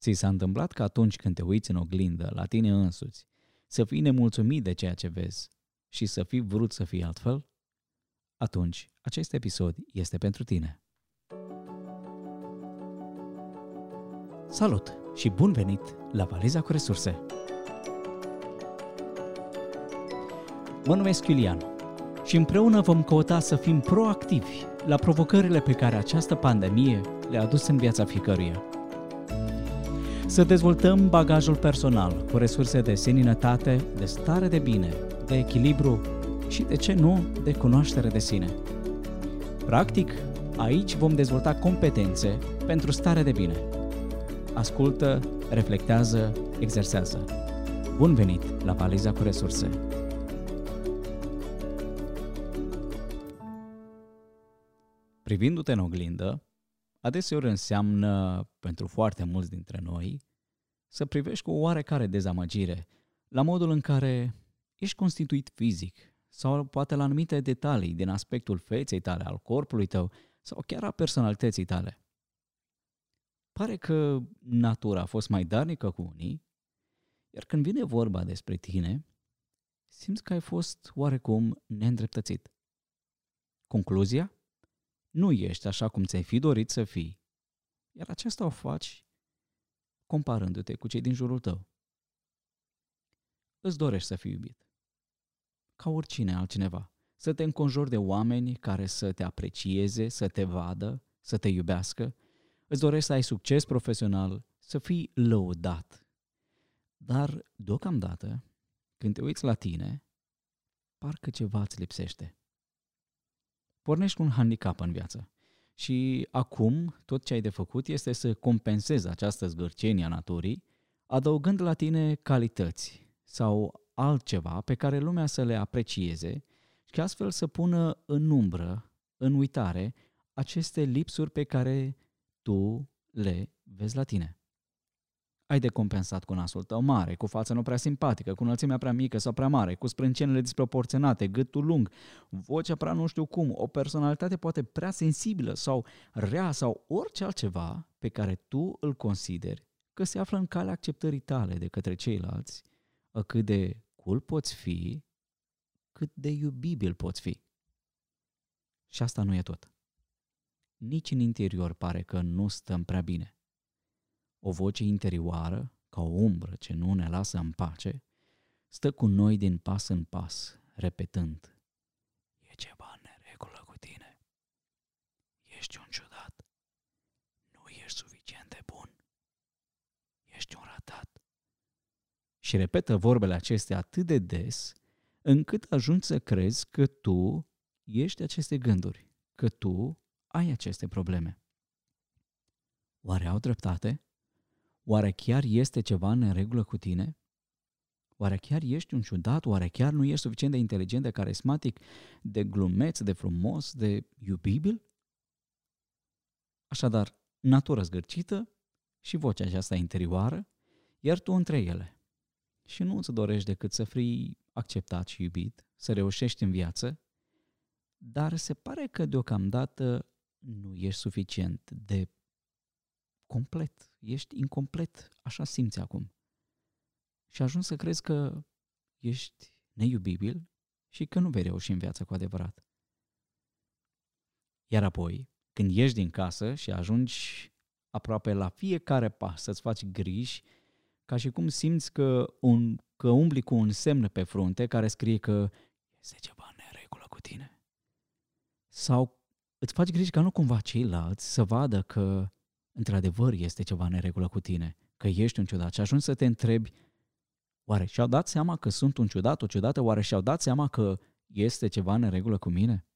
Ți s-a întâmplat că atunci când te uiți în oglindă la tine însuți, să fii nemulțumit de ceea ce vezi și să fii vrut să fii altfel? Atunci, acest episod este pentru tine. Salut și bun venit la Valiza cu Resurse! Mă numesc Iulian și împreună vom căuta să fim proactivi la provocările pe care această pandemie le-a adus în viața fiecăruia. Să dezvoltăm bagajul personal cu resurse de seninătate, de stare de bine, de echilibru și, de ce nu, de cunoaștere de sine. Practic, aici vom dezvolta competențe pentru stare de bine. Ascultă, reflectează, exersează. Bun venit la Valiza cu Resurse! Privindu-te în oglindă, adeseori înseamnă, pentru foarte mulți dintre noi, să privești cu oarecare dezamăgire la modul în care ești constituit fizic sau poate la anumite detalii din aspectul feței tale, al corpului tău sau chiar a personalității tale. Pare că natura a fost mai darnică cu unii, iar când vine vorba despre tine, simți că ai fost oarecum neîndreptățit. Concluzia? Nu ești așa cum ți-ai fi dorit să fii, iar aceasta o faci comparându-te cu cei din jurul tău. Îți dorești să fii iubit. Ca oricine altcineva. Să te înconjori de oameni care să te aprecieze, să te vadă, să te iubească. Îți dorești să ai succes profesional, să fii lăudat. Dar, deocamdată, când te uiți la tine, parcă ceva îți lipsește pornești cu un handicap în viață. Și acum tot ce ai de făcut este să compensezi această zgârcenie a naturii, adăugând la tine calități sau altceva pe care lumea să le aprecieze și astfel să pună în umbră, în uitare, aceste lipsuri pe care tu le vezi la tine ai de compensat cu nasul tău mare, cu fața nu prea simpatică, cu înălțimea prea mică sau prea mare, cu sprâncenele disproporționate, gâtul lung, vocea prea nu știu cum, o personalitate poate prea sensibilă sau rea sau orice altceva pe care tu îl consideri că se află în calea acceptării tale de către ceilalți, cât de cool poți fi, cât de iubibil poți fi. Și asta nu e tot. Nici în interior pare că nu stăm prea bine o voce interioară, ca o umbră ce nu ne lasă în pace, stă cu noi din pas în pas, repetând, E ceva în neregulă cu tine. Ești un ciudat. Nu ești suficient de bun. Ești un ratat. Și repetă vorbele acestea atât de des, încât ajungi să crezi că tu ești aceste gânduri, că tu ai aceste probleme. Oare au dreptate? Oare chiar este ceva în regulă cu tine? Oare chiar ești un ciudat? Oare chiar nu ești suficient de inteligent, de carismatic, de glumeț, de frumos, de iubibil? Așadar, natură zgârcită și vocea aceasta interioară, iar tu între ele. Și nu îți dorești decât să fii acceptat și iubit, să reușești în viață, dar se pare că deocamdată nu ești suficient de complet, ești incomplet, așa simți acum. Și ajungi să crezi că ești neiubibil și că nu vei reuși în viață cu adevărat. Iar apoi, când ieși din casă și ajungi aproape la fiecare pas să-ți faci griji, ca și cum simți că, un, că umbli cu un semn pe frunte care scrie că este ceva în neregulă cu tine. Sau îți faci griji ca nu cumva ceilalți să vadă că într-adevăr este ceva neregulă cu tine, că ești un ciudat și ajungi să te întrebi, oare și-au dat seama că sunt un ciudat, o ciudată, oare și-au dat seama că este ceva neregulă cu mine?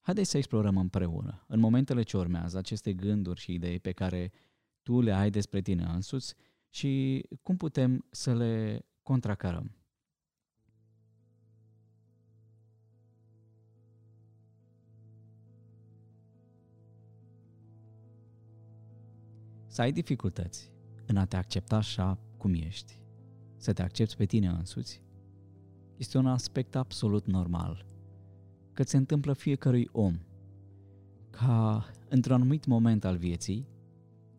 Haideți să explorăm împreună, în momentele ce urmează, aceste gânduri și idei pe care tu le ai despre tine însuți și cum putem să le contracarăm. Să ai dificultăți în a te accepta așa cum ești, să te accepti pe tine însuți, este un aspect absolut normal, că se întâmplă fiecărui om, ca într-un anumit moment al vieții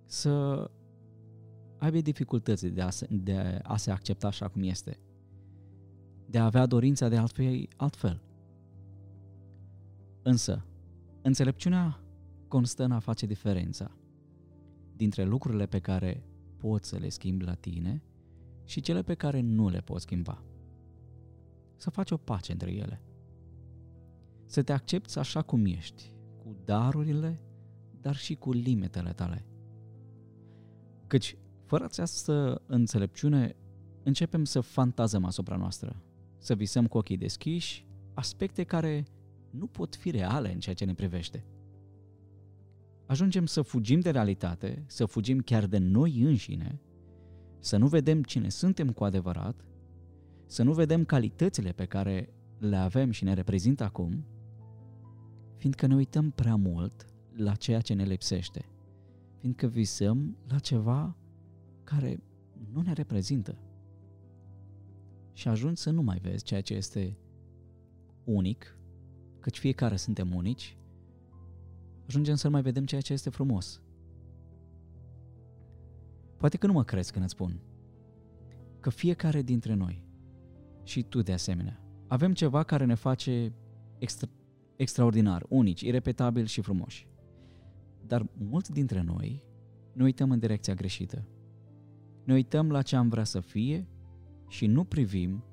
să aibă dificultăți de a, se, de a se accepta așa cum este, de a avea dorința de altfel, altfel. Însă, înțelepciunea constă în a face diferența dintre lucrurile pe care poți să le schimbi la tine și cele pe care nu le poți schimba. Să faci o pace între ele. Să te accepti așa cum ești, cu darurile, dar și cu limitele tale. Căci, fără această înțelepciune, începem să fantazăm asupra noastră, să visăm cu ochii deschiși aspecte care nu pot fi reale în ceea ce ne privește. Ajungem să fugim de realitate, să fugim chiar de noi înșine, să nu vedem cine suntem cu adevărat, să nu vedem calitățile pe care le avem și ne reprezintă acum, fiindcă ne uităm prea mult la ceea ce ne lipsește, fiindcă visăm la ceva care nu ne reprezintă. Și ajungi să nu mai vezi ceea ce este unic, căci fiecare suntem unici, ajungem să nu mai vedem ceea ce este frumos. Poate că nu mă crezi când îți spun că fiecare dintre noi, și tu de asemenea, avem ceva care ne face extra, extraordinar, unici, irepetabil și frumoși. Dar mulți dintre noi ne uităm în direcția greșită. Ne uităm la ce am vrea să fie și nu privim,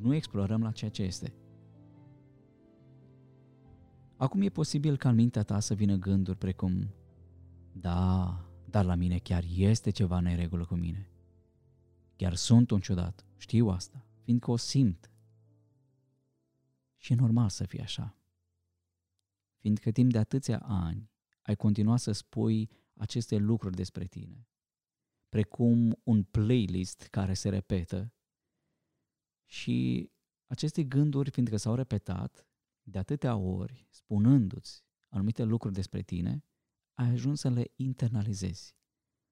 nu explorăm la ceea ce este. Acum e posibil ca în mintea ta să vină gânduri precum Da, dar la mine chiar este ceva neregulă cu mine. Chiar sunt un ciudat, știu asta, fiindcă o simt. Și e normal să fie așa. Fiindcă timp de atâția ani ai continuat să spui aceste lucruri despre tine, precum un playlist care se repetă și aceste gânduri, fiindcă s-au repetat de atâtea ori, spunându-ți anumite lucruri despre tine, ai ajuns să le internalizezi.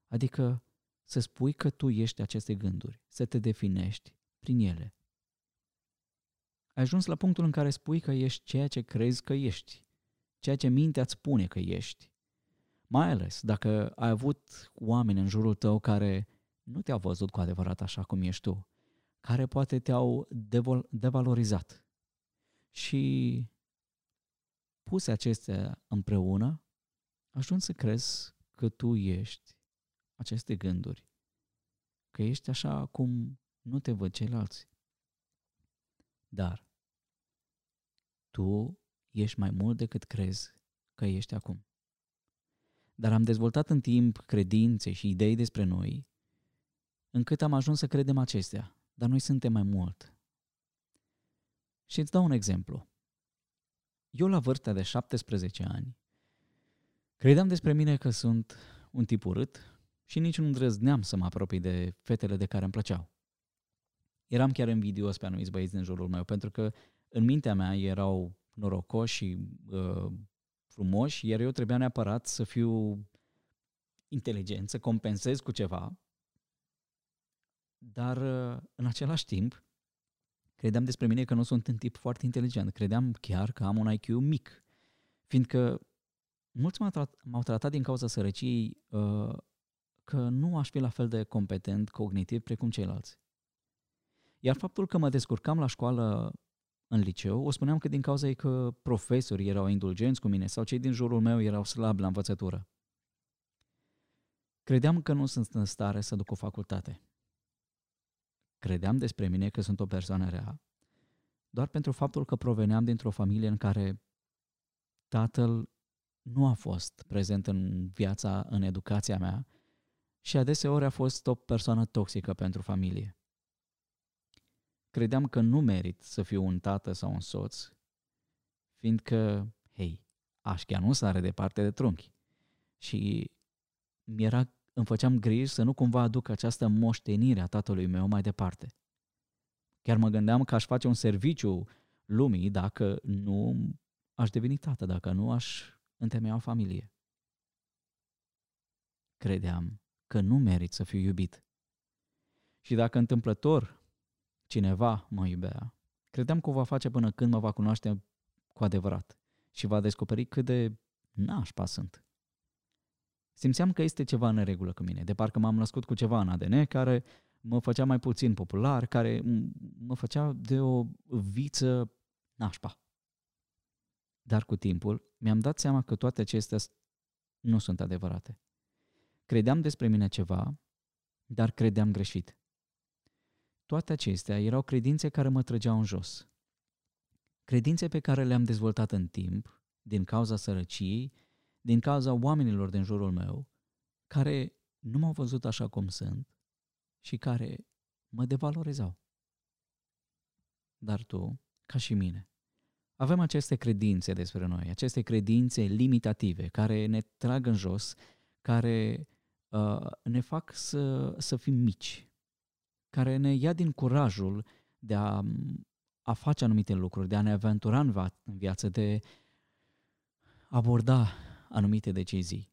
Adică să spui că tu ești aceste gânduri, să te definești prin ele. Ai ajuns la punctul în care spui că ești ceea ce crezi că ești, ceea ce mintea îți spune că ești. Mai ales dacă ai avut oameni în jurul tău care nu te-au văzut cu adevărat așa cum ești tu, care poate te-au devol- devalorizat. Și puse acestea împreună, ajungi să crezi că tu ești aceste gânduri, că ești așa cum nu te văd ceilalți. Dar tu ești mai mult decât crezi că ești acum. Dar am dezvoltat în timp credințe și idei despre noi, încât am ajuns să credem acestea, dar noi suntem mai mult. Și îți dau un exemplu. Eu la vârsta de 17 ani credeam despre mine că sunt un tip urât și nici nu îndrăzneam să mă apropii de fetele de care îmi plăceau. Eram chiar invidios pe anumiți băieți din jurul meu, pentru că în mintea mea erau norocoși și uh, frumoși, iar eu trebuia neapărat să fiu inteligent, să compensez cu ceva, dar uh, în același timp credeam despre mine că nu sunt un tip foarte inteligent, credeam chiar că am un IQ mic, fiindcă mulți m-au, tratat, m-au tratat din cauza sărăciei uh, că nu aș fi la fel de competent cognitiv precum ceilalți. Iar faptul că mă descurcam la școală în liceu, o spuneam că din cauza ei că profesorii erau indulgenți cu mine sau cei din jurul meu erau slabi la învățătură. Credeam că nu sunt în stare să duc o facultate. Credeam despre mine că sunt o persoană rea, doar pentru faptul că proveneam dintr-o familie în care tatăl nu a fost prezent în viața, în educația mea și adeseori a fost o persoană toxică pentru familie. Credeam că nu merit să fiu un tată sau un soț, fiindcă, hei, așchia nu sare departe de trunchi. Și mi-era, îmi făceam griji să nu cumva aduc această moștenire a tatălui meu mai departe. Chiar mă gândeam că aș face un serviciu lumii dacă nu aș deveni tată, dacă nu aș întemeia o familie. Credeam că nu merit să fiu iubit. Și dacă întâmplător cineva mă iubea, credeam că o va face până când mă va cunoaște cu adevărat și va descoperi cât de nașpa sunt. Simțeam că este ceva în regulă cu mine, de parcă m-am născut cu ceva în ADN care mă făcea mai puțin popular, care mă făcea de o viță nașpa. Dar cu timpul mi-am dat seama că toate acestea nu sunt adevărate. Credeam despre mine ceva, dar credeam greșit. Toate acestea erau credințe care mă trăgeau în jos. Credințe pe care le-am dezvoltat în timp, din cauza sărăciei, din cauza oamenilor din jurul meu, care nu m-au văzut așa cum sunt și care mă devalorizau. Dar tu, ca și mine, avem aceste credințe despre noi, aceste credințe limitative care ne trag în jos, care uh, ne fac să, să fim mici, care ne ia din curajul de a, a face anumite lucruri, de a ne aventura în, va, în viață, de aborda anumite decizii.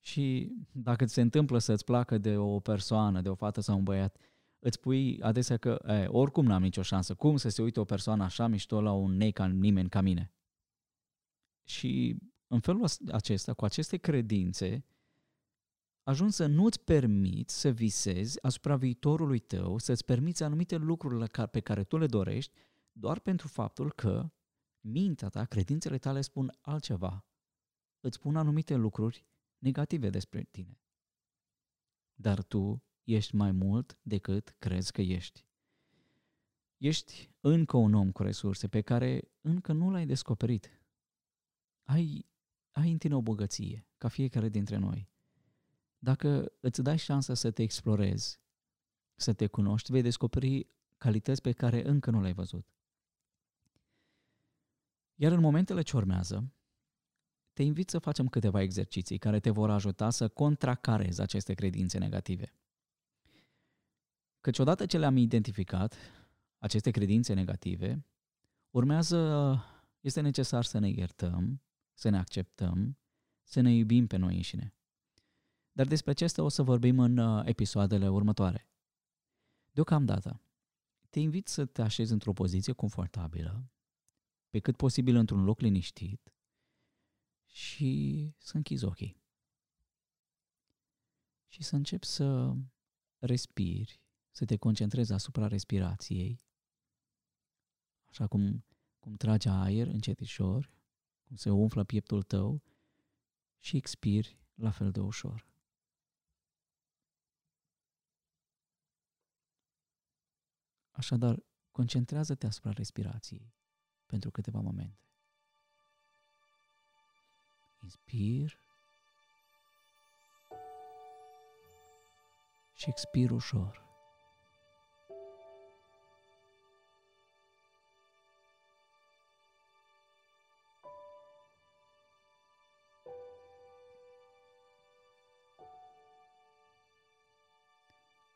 Și dacă ți se întâmplă să-ți placă de o persoană, de o fată sau un băiat, îți pui adesea că e, oricum n-am nicio șansă. Cum să se uite o persoană așa mișto la un nei ca nimeni ca mine? Și în felul acesta, cu aceste credințe, ajungi să nu-ți permiți să visezi asupra viitorului tău, să-ți permiți anumite lucruri pe care tu le dorești, doar pentru faptul că mintea ta, credințele tale spun altceva. Îți spun anumite lucruri negative despre tine. Dar tu ești mai mult decât crezi că ești. Ești încă un om cu resurse pe care încă nu l-ai descoperit. Ai, ai în tine o bogăție, ca fiecare dintre noi. Dacă îți dai șansa să te explorezi, să te cunoști, vei descoperi calități pe care încă nu le-ai văzut. Iar în momentele ce urmează, te invit să facem câteva exerciții care te vor ajuta să contracarezi aceste credințe negative. Căci odată ce le-am identificat, aceste credințe negative, urmează, este necesar să ne iertăm, să ne acceptăm, să ne iubim pe noi înșine. Dar despre acestea o să vorbim în uh, episoadele următoare. Deocamdată, te invit să te așezi într-o poziție confortabilă, pe cât posibil într-un loc liniștit și să închizi ochii. Și să începi să respiri să te concentrezi asupra respirației, așa cum, cum tragi aer încetișor, cum se umflă pieptul tău și expiri la fel de ușor. Așadar, concentrează-te asupra respirației pentru câteva momente. Inspir și expir ușor.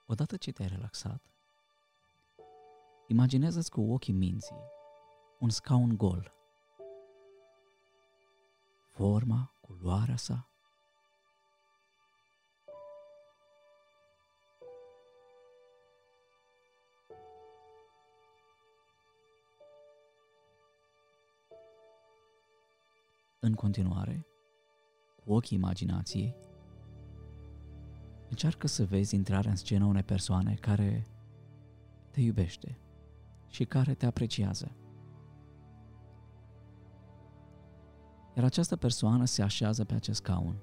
Odată ce te-ai relaxat, imaginează-ți cu ochii minții un scaun gol. Forma, culoarea sa, În continuare, cu ochii imaginației, Încearcă să vezi intrarea în scenă unei persoane care te iubește și care te apreciază. Iar această persoană se așează pe acest scaun.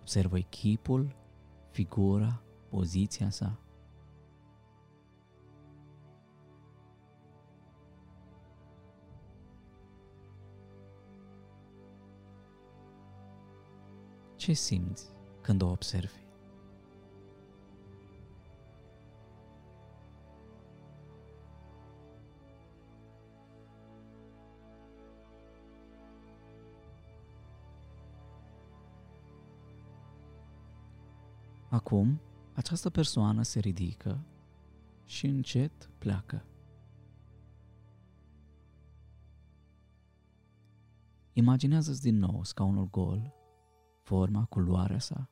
Observă chipul, figura, poziția sa. Ce simți când o observi? Acum, această persoană se ridică și încet pleacă. Imaginează-ți din nou scaunul gol forma, culoarea sa.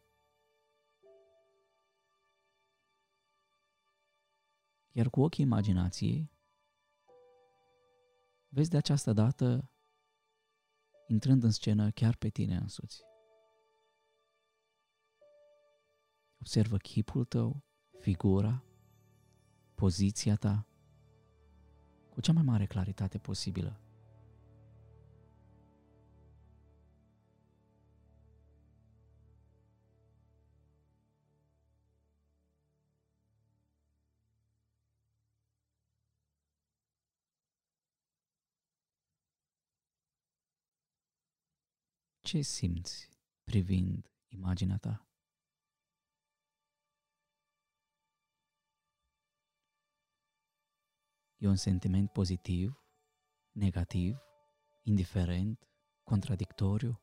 Iar cu ochii imaginației, vezi de această dată intrând în scenă chiar pe tine însuți. Observă chipul tău, figura, poziția ta, cu cea mai mare claritate posibilă. Ce simți privind imaginea ta? E un sentiment pozitiv, negativ, indiferent, contradictoriu?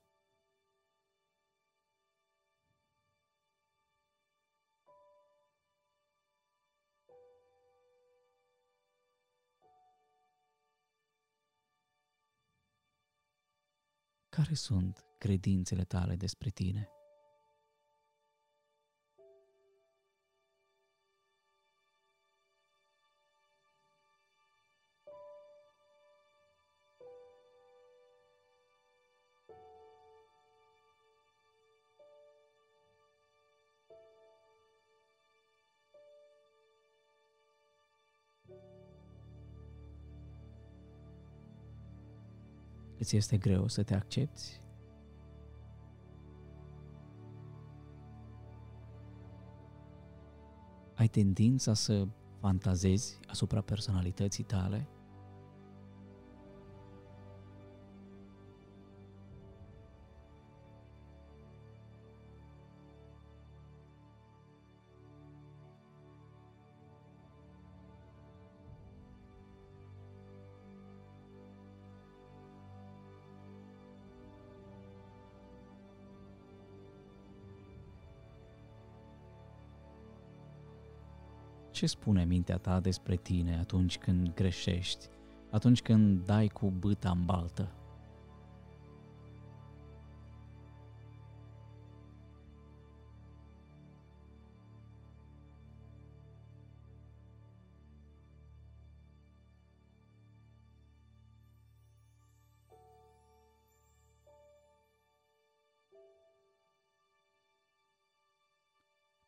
Care sunt credințele tale despre tine? Îți este greu să te accepti? Ai tendința să fantazezi asupra personalității tale? Ce spune mintea ta despre tine atunci când greșești, atunci când dai cu bâta în baltă?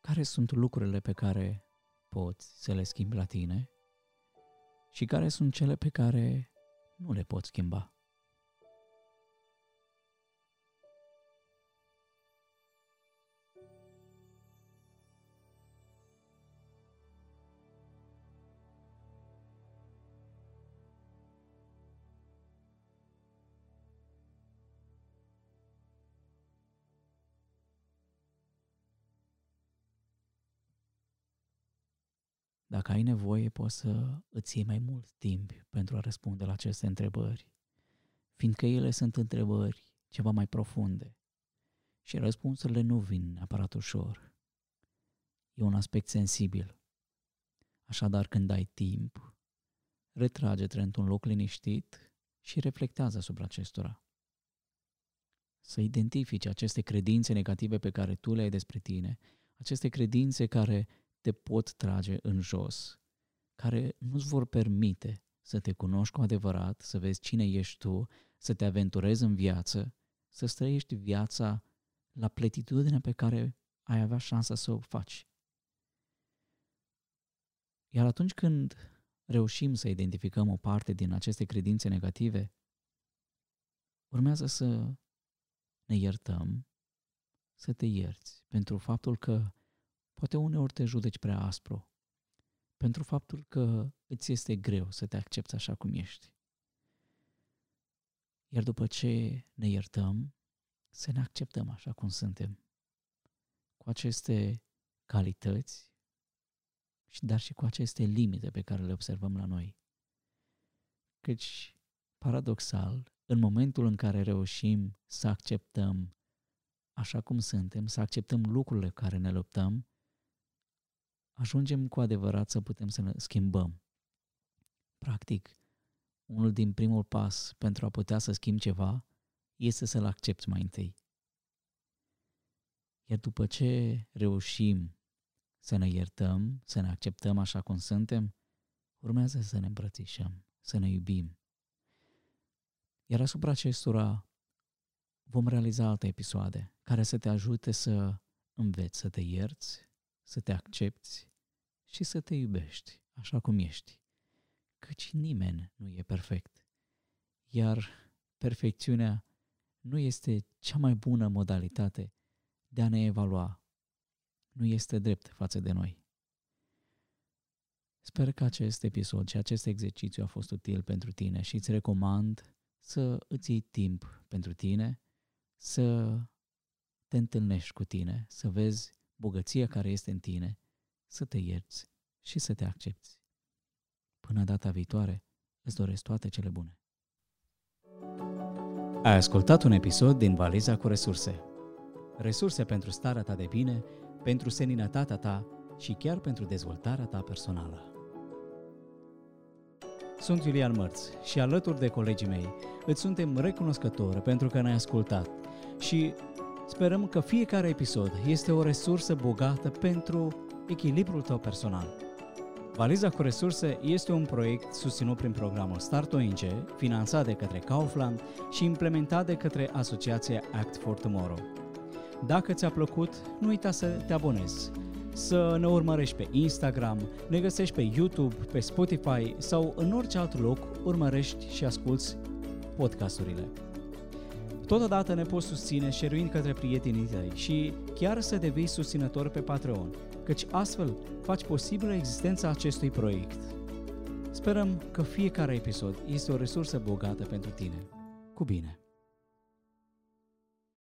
Care sunt lucrurile pe care poți să le schimbi la tine și care sunt cele pe care nu le poți schimba. Dacă ai nevoie, poți să îți iei mai mult timp pentru a răspunde la aceste întrebări, fiindcă ele sunt întrebări ceva mai profunde și răspunsurile nu vin neapărat ușor. E un aspect sensibil. Așadar, când ai timp, retrage-te într-un loc liniștit și reflectează asupra acestora. Să identifici aceste credințe negative pe care tu le ai despre tine, aceste credințe care te pot trage în jos, care nu-ți vor permite să te cunoști cu adevărat, să vezi cine ești tu, să te aventurezi în viață, să străiești viața la pletitudinea pe care ai avea șansa să o faci. Iar atunci când reușim să identificăm o parte din aceste credințe negative, urmează să ne iertăm, să te ierți pentru faptul că Poate uneori te judeci prea aspru pentru faptul că îți este greu să te accepti așa cum ești. Iar după ce ne iertăm, să ne acceptăm așa cum suntem, cu aceste calități, dar și cu aceste limite pe care le observăm la noi. Căci, paradoxal, în momentul în care reușim să acceptăm așa cum suntem, să acceptăm lucrurile care ne luptăm, ajungem cu adevărat să putem să ne schimbăm. Practic, unul din primul pas pentru a putea să schimbi ceva este să-l accepti mai întâi. Iar după ce reușim să ne iertăm, să ne acceptăm așa cum suntem, urmează să ne îmbrățișăm, să ne iubim. Iar asupra acestora vom realiza alte episoade care să te ajute să înveți să te ierți, să te accepti și să te iubești așa cum ești. Căci nimeni nu e perfect. Iar perfecțiunea nu este cea mai bună modalitate de a ne evalua. Nu este drept față de noi. Sper că acest episod și acest exercițiu a fost util pentru tine și îți recomand să îți iei timp pentru tine, să te întâlnești cu tine, să vezi bogăția care este în tine, să te ierți și să te accepti. Până data viitoare, îți doresc toate cele bune. Ai ascultat un episod din Valiza cu resurse. Resurse pentru starea ta de bine, pentru seninătatea ta și chiar pentru dezvoltarea ta personală. Sunt Iulian Mărț și alături de colegii mei îți suntem recunoscători pentru că ne-ai ascultat și sperăm că fiecare episod este o resursă bogată pentru echilibrul tău personal. Valiza cu resurse este un proiect susținut prin programul Start ONG, finanțat de către Kaufland și implementat de către asociația Act for Tomorrow. Dacă ți-a plăcut, nu uita să te abonezi să ne urmărești pe Instagram, ne găsești pe YouTube, pe Spotify sau în orice alt loc urmărești și asculți podcasturile. Totodată ne poți susține share către prietenii tăi și chiar să devii susținător pe Patreon, căci astfel faci posibilă existența acestui proiect. Sperăm că fiecare episod este o resursă bogată pentru tine. Cu bine!